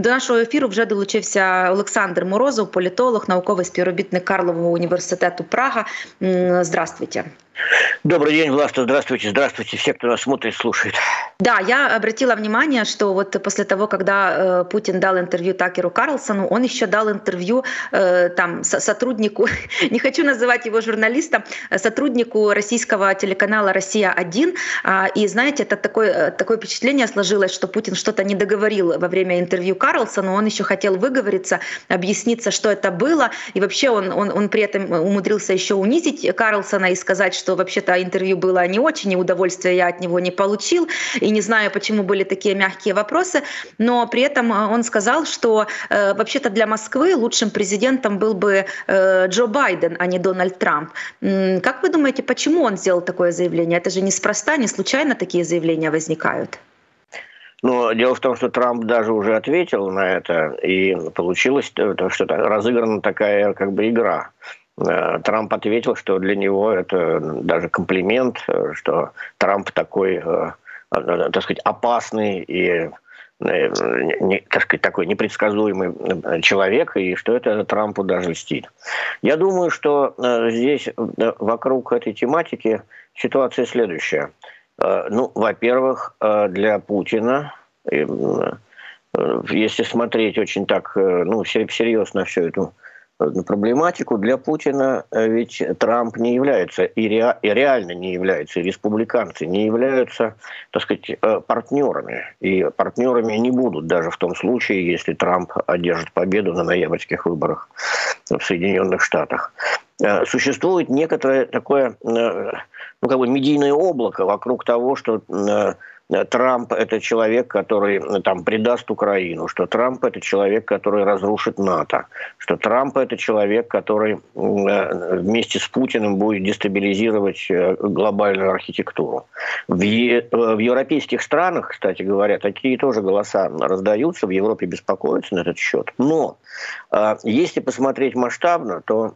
До нашого ефіру вже долучився Олександр Морозов, політолог, науковий співробітник Карлового університету Прага. Здравствуйте. Добрый день, Власта. Здравствуйте. Здравствуйте все, кто нас смотрит, слушает. Да, я обратила внимание, что вот после того, когда э, Путин дал интервью Такеру Карлсону, он еще дал интервью э, там сотруднику, не хочу называть его журналистом, сотруднику российского телеканала «Россия-1». А, и знаете, это такое, э, такое впечатление сложилось, что Путин что-то не договорил во время интервью Карлсону, он еще хотел выговориться, объясниться, что это было, и вообще он, он, он при этом умудрился еще унизить Карлсона и сказать, что вообще-то интервью было не очень, и удовольствия я от него не получил, не знаю, почему были такие мягкие вопросы, но при этом э, он сказал, что э, вообще-то для Москвы лучшим президентом был бы э, Джо Байден, а не Дональд Трамп. Как вы думаете, почему он сделал такое заявление? Это же неспроста, не случайно такие заявления возникают? Но дело в том, что Трамп даже уже ответил на это, и получилось э, что разыграна такая как бы игра. Э, Трамп ответил, что для него это даже комплимент, что Трамп такой, так сказать, опасный и не, так сказать, такой непредсказуемый человек, и что это Трампу даже льстит. Я думаю, что здесь вокруг этой тематики ситуация следующая. Ну, во-первых, для Путина, если смотреть очень так, ну, серьезно всю эту проблематику, для Путина э, ведь Трамп не является, и, ре, и реально не является, и республиканцы не являются, так сказать, э, партнерами. И партнерами не будут даже в том случае, если Трамп одержит победу на ноябрьских выборах в Соединенных Штатах. Э, существует некоторое такое, ну, как бы медийное облако вокруг того, что Трамп – это человек, который э, там предаст Украину, что Трамп – это человек, который разрушит НАТО, что Трамп – это человек, который э, вместе с Путиным будет дестабилизировать э, глобальную архитектуру. В, е- в европейских странах, кстати говоря, такие тоже голоса раздаются, в Европе беспокоятся на этот счет. Но если посмотреть масштабно, то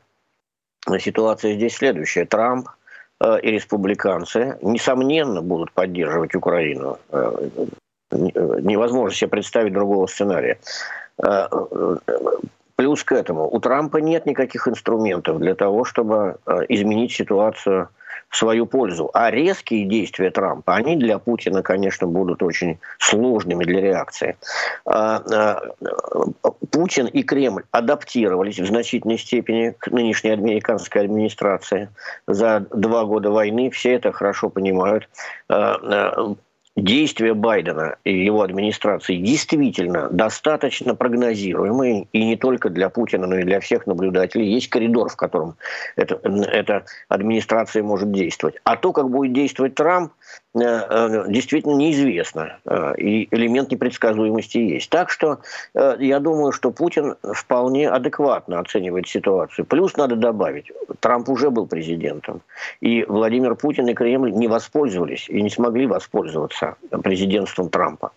ситуация здесь следующая. Трамп – и республиканцы, несомненно, будут поддерживать Украину. Э, невозможно себе представить другого сценария. Э, плюс к этому, у Трампа нет никаких инструментов для того, чтобы изменить ситуацию свою пользу. А резкие действия Трампа, они для Путина, конечно, будут очень сложными для реакции. А, а, Путин и Кремль адаптировались в значительной степени к нынешней американской администрации за два года войны. Все это хорошо понимают. Действия Байдена и его администрации действительно достаточно прогнозируемые, и не только для Путина, но и для всех наблюдателей. Есть коридор, в котором эта, эта администрация может действовать. А то, как будет действовать Трамп, действительно неизвестно. Э, и элемент непредсказуемости есть. Так что я думаю, что Путин вполне адекватно оценивает ситуацию. Плюс надо добавить, Трамп уже был президентом. И Владимир Путин и Кремль не воспользовались и не смогли воспользоваться президентством Трампа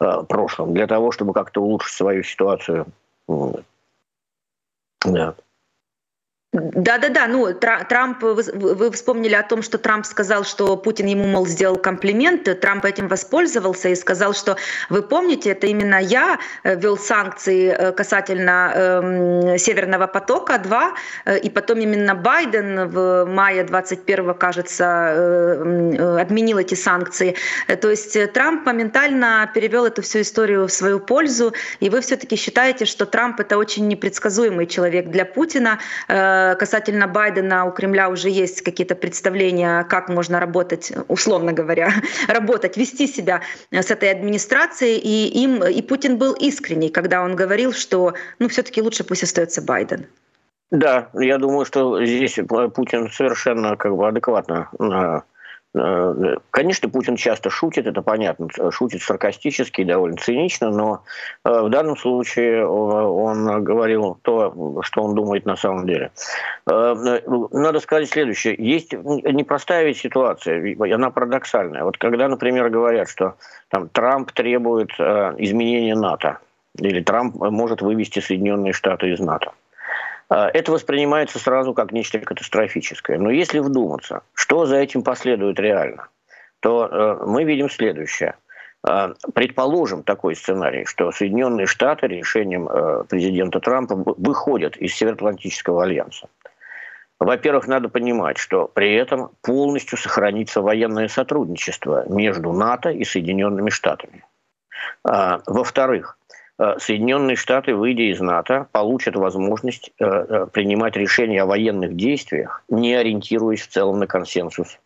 в прошлом для того, чтобы как-то улучшить свою ситуацию. Да. Да-да-да, ну Трамп, вы, вспомнили о том, что Трамп сказал, что Путин ему, мол, сделал комплименты, Трамп этим воспользовался и сказал, что вы помните, это именно я э, вел санкции э, касательно э, Северного потока-2, э, и потом именно Байден в мае 21 кажется, э, отменил эти санкции. То есть Трамп моментально перевел эту всю историю в свою пользу, и вы все-таки считаете, что Трамп это очень непредсказуемый человек для Путина, касательно Байдена у Кремля уже есть какие-то представления, как можно работать, условно говоря, работать, вести себя с этой администрацией. И, им, и Путин был искренний, когда он говорил, что ну, все-таки лучше пусть остается Байден. Да, я думаю, что здесь Путин совершенно как бы адекватно Э, конечно, Путин часто шутит, это понятно, шутит саркастически и довольно цинично, но э, в данном случае он говорил то, что он думает на самом деле. Э, надо сказать следующее. Есть непростая ведь ситуация, она парадоксальная. Вот когда, например, говорят, что там, Трамп требует изменения НАТО, или Трамп может вывести Соединенные Штаты из НАТО. А, это воспринимается сразу как нечто катастрофическое. Но если вдуматься, что за этим последует реально, то э, мы видим следующее. Предположим такой сценарий, что Соединенные Штаты решением президента Трампа выходят из Североатлантического альянса. Во-первых, надо понимать, что при этом полностью сохранится военное сотрудничество между НАТО и Соединенными Штатами. А, во-вторых, э, Соединенные Штаты, выйдя из НАТО, получат возможность э, э, принимать решения о военных действиях, не ориентируясь в целом на консенсус,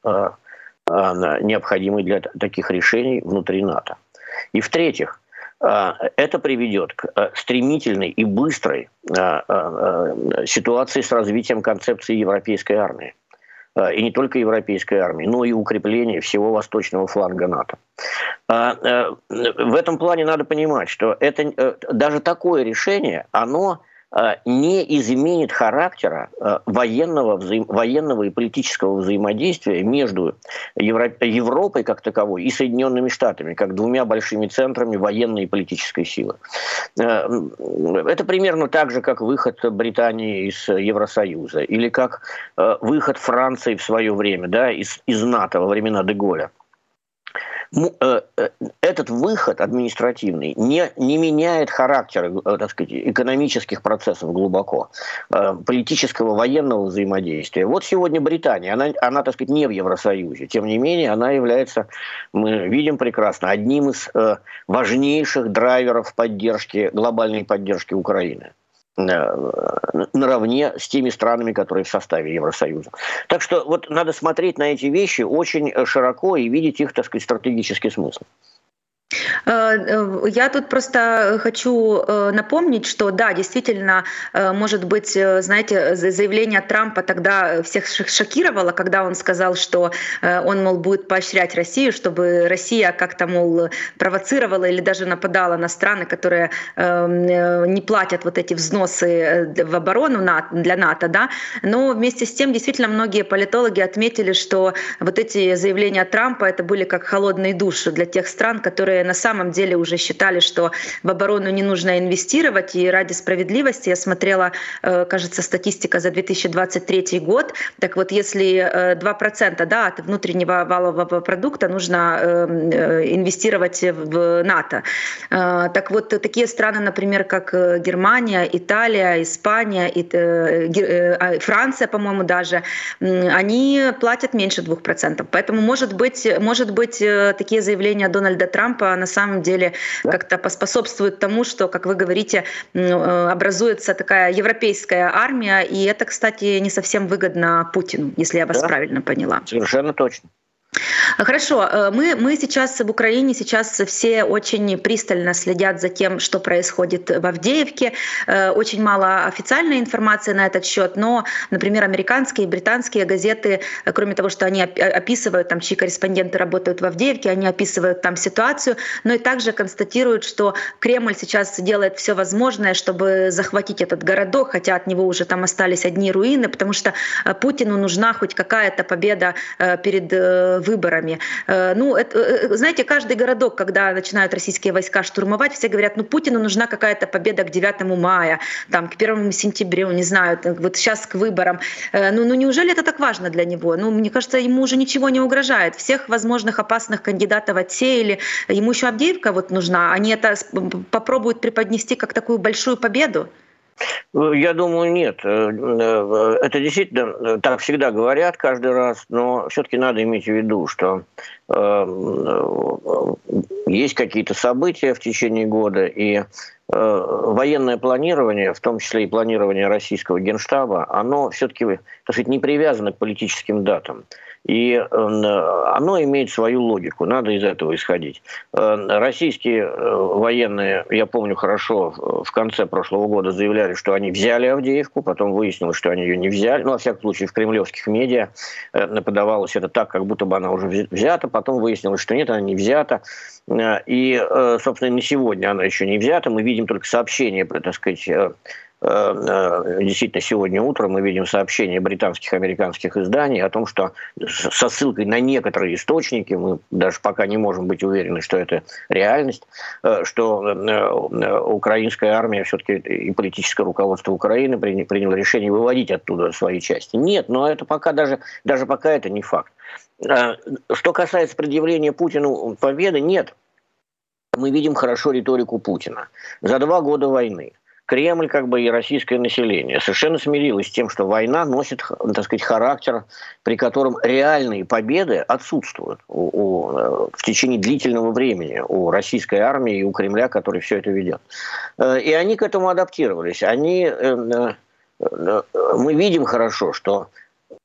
необходимый для таких решений внутри НАТО. И в-третьих, это приведет к стремительной и быстрой ситуации с развитием концепции европейской армии. А, и не только европейской армии, но и укрепление всего восточного фланга НАТО. А, э, в этом плане надо понимать, что это, э, даже такое решение, оно Э, не изменит характера э, военного, военного и политического взаимодействия между Евро... Европой как таковой и Соединенными Штатами, как двумя большими центрами военной и политической силы. Э, это примерно так же, как выход Британии из Евросоюза или как выход Франции в свое время да, из, из НАТО во времена Деголя. Э, э, этот выход административный не, не меняет характера э, так сказать, экономических процессов глубоко, политического, военного взаимодействия. Вот сегодня Британия, она, она, так сказать, не в Евросоюзе, тем не менее, она является, мы видим прекрасно, одним из важнейших драйверов поддержки, глобальной поддержки Украины. Э, наравне с теми странами, которые в составе Евросоюза. Так что вот надо смотреть на эти вещи очень широко и видеть их, так сказать, стратегический смысл. Э, э, я тут просто хочу э, напомнить, что да, действительно, может быть, знаете, заявление Трампа тогда всех шокировало, когда он сказал, что он, мол, будет поощрять Россию, чтобы Россия как-то, мол, провоцировала или даже нападала на страны, которые не платят вот эти взносы в оборону для НАТО, да. Но вместе с тем, действительно, многие политологи отметили, что вот эти заявления Трампа это были как холодные души для тех стран, которые на самом деле уже считали, что в оборону не нужно инвестировать. И ради справедливости я смотрела, э, кажется, статистика за 2023 год. Так вот, если 2% э, да, от внутреннего валового продукта нужно эм, э, инвестировать в НАТО. Так вот, такие страны, например, как Германия, Италия, Испания, а, Франция, по-моему, даже, они платят меньше 2%. Поэтому, может быть, может быть такие заявления Дональда Трампа на самом деле как-то поспособствует тому, что, как вы говорите, э, образуется такая европейская армия, и это, кстати, не совсем выгодно Путину, если я вас да, правильно поняла. Совершенно точно. Хорошо, э, мы, мы сейчас в Украине, сейчас все очень пристально следят за тем, что происходит в Авдеевке. Э, очень мало официальной информации на этот счет, но, например, американские и британские газеты, э, кроме того, что они описывают, там, чьи корреспонденты работают в Авдеевке, они описывают там ситуацию, но и также констатируют, что Кремль сейчас делает все возможное, чтобы захватить этот городок, хотя от него уже там остались одни руины, потому что Путину нужна хоть какая-то победа перед выборами. Э, ну, это, э, э, знаете, каждый городок, когда начинают российские войска штурмовать, все говорят, ну, Путину нужна какая-то победа к 9 мая, там, к 1 сентябрю, не знаю, вот сейчас к выборам. Ну, ну, неужели это так важно для него? Ну, мне кажется, ему уже ничего не угрожает. Всех возможных опасных кандидатов отсеяли. Ему еще Авдеевка вот нужна. Они это попробуют преподнести как такую большую победу? Я думаю, нет. Э, э, это действительно э, так всегда говорят каждый раз, но все-таки надо иметь в виду, что есть какие-то события в течение года, и военное планирование, в том числе и планирование российского генштаба, оно все-таки, так сказать, не привязано к политическим датам. И оно имеет свою логику, надо из этого исходить. Российские э, военные, я помню хорошо, в конце прошлого года заявляли, что они взяли Авдеевку, потом выяснилось, что они ее не взяли. Ну, во всяком случае, в кремлевских медиа э, подавалось это так, как будто бы она уже взята, потом выяснилось, что нет, она не взята. Э, и, собственно, на сегодня она еще не взята. Мы видим только сообщение, так сказать, Э, э, действительно, сегодня утром мы видим сообщение британских американских изданий о том, что со ссылкой на некоторые источники, мы даже пока не можем быть уверены, что это реальность, э, что украинская армия все-таки и политическое руководство Украины приняло решение выводить оттуда свои части. Нет, но это пока даже, даже пока это не факт. Что касается предъявления Путину победы, нет, мы видим хорошо риторику Путина. За два года войны Кремль, как бы и российское население, совершенно смирилось с тем, что война носит, так сказать, характер, при котором реальные победы отсутствуют у, у, э, в течение длительного времени у российской армии и у Кремля, который все это ведет. Э, и они к этому адаптировались. Они, э, мы видим хорошо, что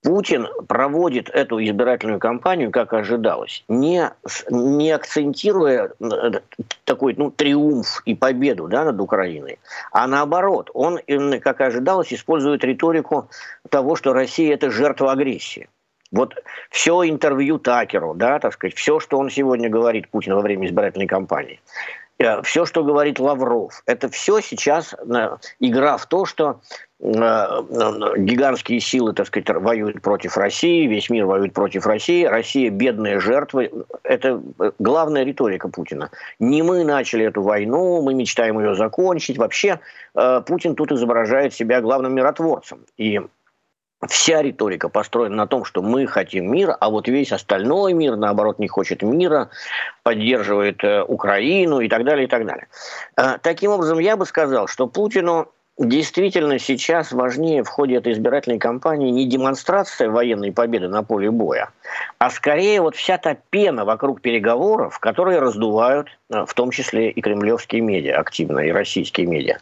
Путин проводит эту избирательную кампанию, как ожидалось, не, не акцентируя э, такой ну, триумф и победу да, над Украиной, а наоборот, он, как ожидалось, использует риторику того, что Россия – это жертва агрессии. Вот все интервью Такеру, да, так сказать, все, что он сегодня говорит Путин во время избирательной кампании, все, что говорит Лавров, это все сейчас э, игра в то, что Э, э, гигантские силы, так сказать, воюют против России, весь мир воюет против России, Россия бедная жертва. Это главная риторика Путина. Не мы начали эту войну, мы мечтаем ее закончить. Вообще э, Путин тут изображает себя главным миротворцем. И вся риторика построена на том, что мы хотим мира, а вот весь остальной мир, наоборот, не хочет мира, поддерживает Украину и так далее, и так далее. Таким образом, я бы сказал, что Путину действительно сейчас важнее в ходе этой избирательной кампании не демонстрация военной победы на поле боя, а скорее вот вся та пена вокруг переговоров, которые раздувают э, в том числе и кремлевские медиа активно, и российские медиа.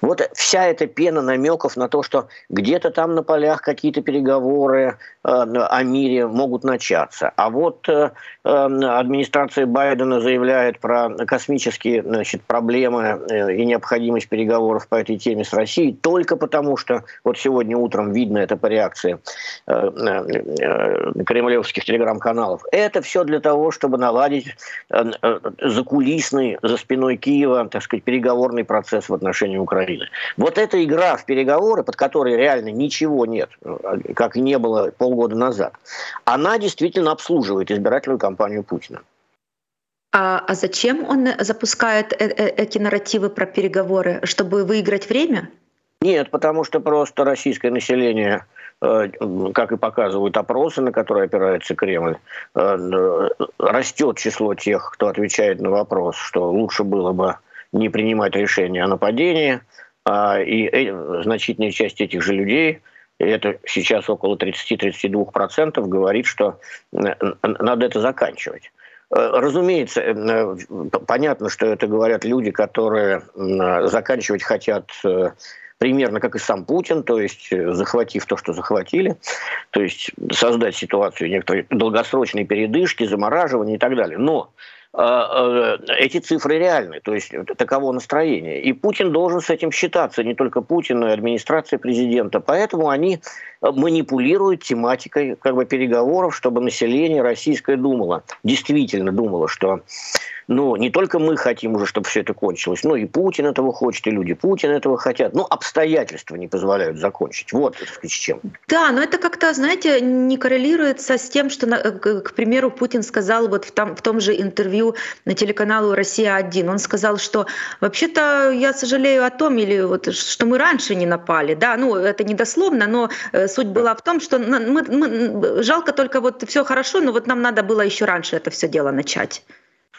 Вот вся эта пена намеков на то, что где-то там на полях какие-то переговоры э, о мире могут начаться. А вот э, администрация Байдена заявляет про космические значит, проблемы и необходимость переговоров по этой теме с Россией только потому, что вот сегодня утром видно это по реакции э, э, кремлевских телеграм-каналов. Это все для того, чтобы наладить э, э, закулисный за спиной Киева, так сказать, переговорный процесс в отношении Украины. Вот эта игра в переговоры, под которой реально ничего нет, как и не было полгода назад, она действительно обслуживает избирательную кампанию Путина. А, а зачем он запускает э -э эти нарративы про переговоры? Чтобы выиграть время? Нет, потому что просто российское население э, как и показывают опросы, на которые опирается Кремль, э, растет число тех, кто отвечает на вопрос, что лучше было бы не принимать решение о нападении, а, и э, значительная часть этих же людей, это сейчас около 30-32%, говорит, что надо это заканчивать. Э, разумеется, э, э, понятно, что это говорят люди, которые заканчивать хотят примерно как и сам Путин, то есть захватив то, что захватили, то есть создать ситуацию некоторой долгосрочной передышки, замораживания и так далее. Но эти цифры реальны, то есть таково настроение. И Путин должен с этим считаться, не только Путин, но и администрация президента. Поэтому они манипулируют тематикой как бы, переговоров, чтобы население российское думало, действительно думало, что но не только мы хотим уже, чтобы все это кончилось, но и Путин этого хочет, и люди Путина этого хотят. Но обстоятельства не позволяют закончить. Вот с чем. Да, но это как-то, знаете, не коррелируется с тем, что, к примеру, Путин сказал вот в том, в том же интервью на телеканалу «Россия-1». Он сказал, что вообще-то я сожалею о том, или вот, что мы раньше не напали. Да, ну это не дословно, но э, суть была в том, что мы, мы, жалко только вот все хорошо, но вот нам надо было еще раньше это все дело начать.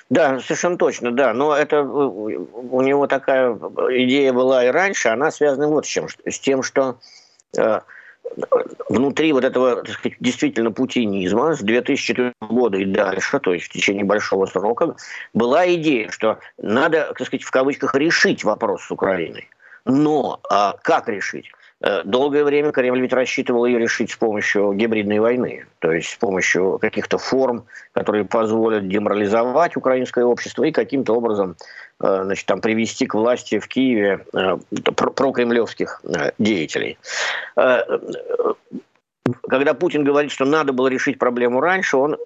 Да, совершенно точно, да. Но это э, у него такая идея была и раньше, она связана вот с чем, с тем, что э, внутри вот этого сказать, действительно путинизма с 2004 года и дальше, то есть в течение большого срока, была идея, что надо, так сказать, в кавычках решить вопрос с Украиной. Но а как решить? Э, долгое время Кремль ведь рассчитывал ее решить с помощью гибридной войны, то есть с помощью каких-то форм, которые позволят деморализовать украинское общество и каким-то образом э, значит, там, привести к власти в Киеве э, прокремлевских деятелей. Когда Путин говорит, что надо было решить проблему раньше, он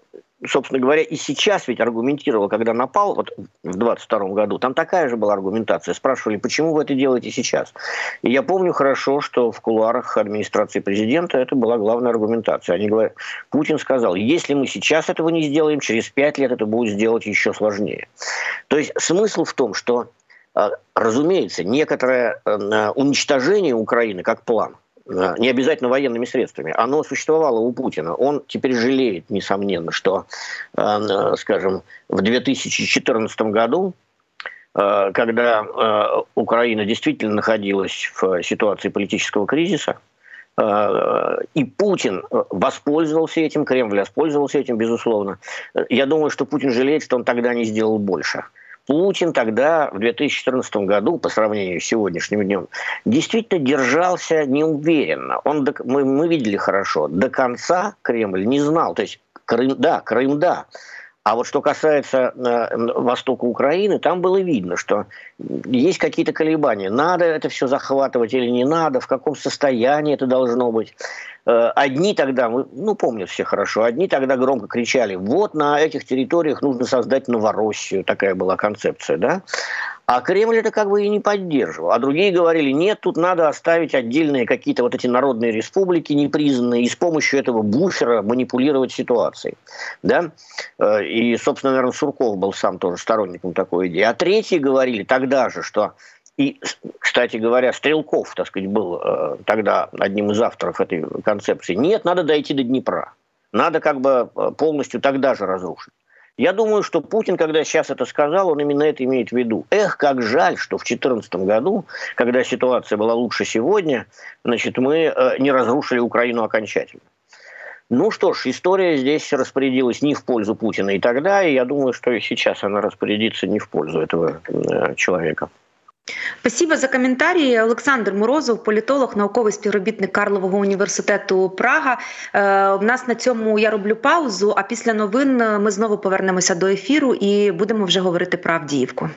собственно говоря, и сейчас ведь аргументировал, когда напал вот в 22 году, там такая же была аргументация. Спрашивали, почему вы это делаете сейчас? И я помню хорошо, что в кулуарах администрации президента это была главная аргументация. Они говорят, Путин сказал, если мы сейчас этого не сделаем, через пять лет это будет сделать еще сложнее. То есть смысл в том, что, а, разумеется, некоторое э, уничтожение Украины как план – Э, не обязательно военными средствами, оно существовало у Путина. Он теперь жалеет, несомненно, что, э, скажем, в 2014 году когда Украина действительно находилась в ситуации политического кризиса, и Путин воспользовался этим, Кремль воспользовался этим, безусловно. Я думаю, что Путин жалеет, что он тогда не сделал больше. Путин тогда, в 2014 году, по сравнению с сегодняшним днем, действительно держался неуверенно. Он, мы, мы видели хорошо, до конца Кремль не знал. То есть Крым, да, Крым, да. А вот что касается э, востока Украины, там было видно, что есть какие-то колебания. Надо это все захватывать или не надо, в каком состоянии это должно быть. Э, одни тогда, ну помнят все хорошо, одни тогда громко кричали, вот на этих территориях нужно создать Новороссию, такая была концепция, да? А Кремль это как бы и не поддерживал. А другие говорили, нет, тут надо оставить отдельные какие-то вот эти народные республики непризнанные и с помощью этого буфера манипулировать ситуацией. Да? Э, и, собственно, наверное, Сурков был сам тоже сторонником такой идеи. А третьи говорили тогда же, что и, кстати говоря, Стрелков, так сказать, был э, тогда одним из авторов этой концепции. Нет, надо дойти до Днепра. Надо как бы э, полностью тогда же разрушить. Я думаю, что Путин, когда сейчас это сказал, он именно это имеет в виду. Эх, как жаль, что в 2014 году, когда ситуация была лучше сегодня, значит, мы э, не разрушили Украину окончательно. Ну что ж, история здесь распорядилась не в пользу Путина и тогда, и я думаю, что и сейчас она распорядится не в пользу этого э, человека. Спасибо за коментарі. Олександр Морозов, політолог, науковий співробітник Карлового університету Прага. Е, У нас на цьому я роблю паузу. А після новин ми знову повернемося до ефіру і будемо вже говорити про Авдіївку.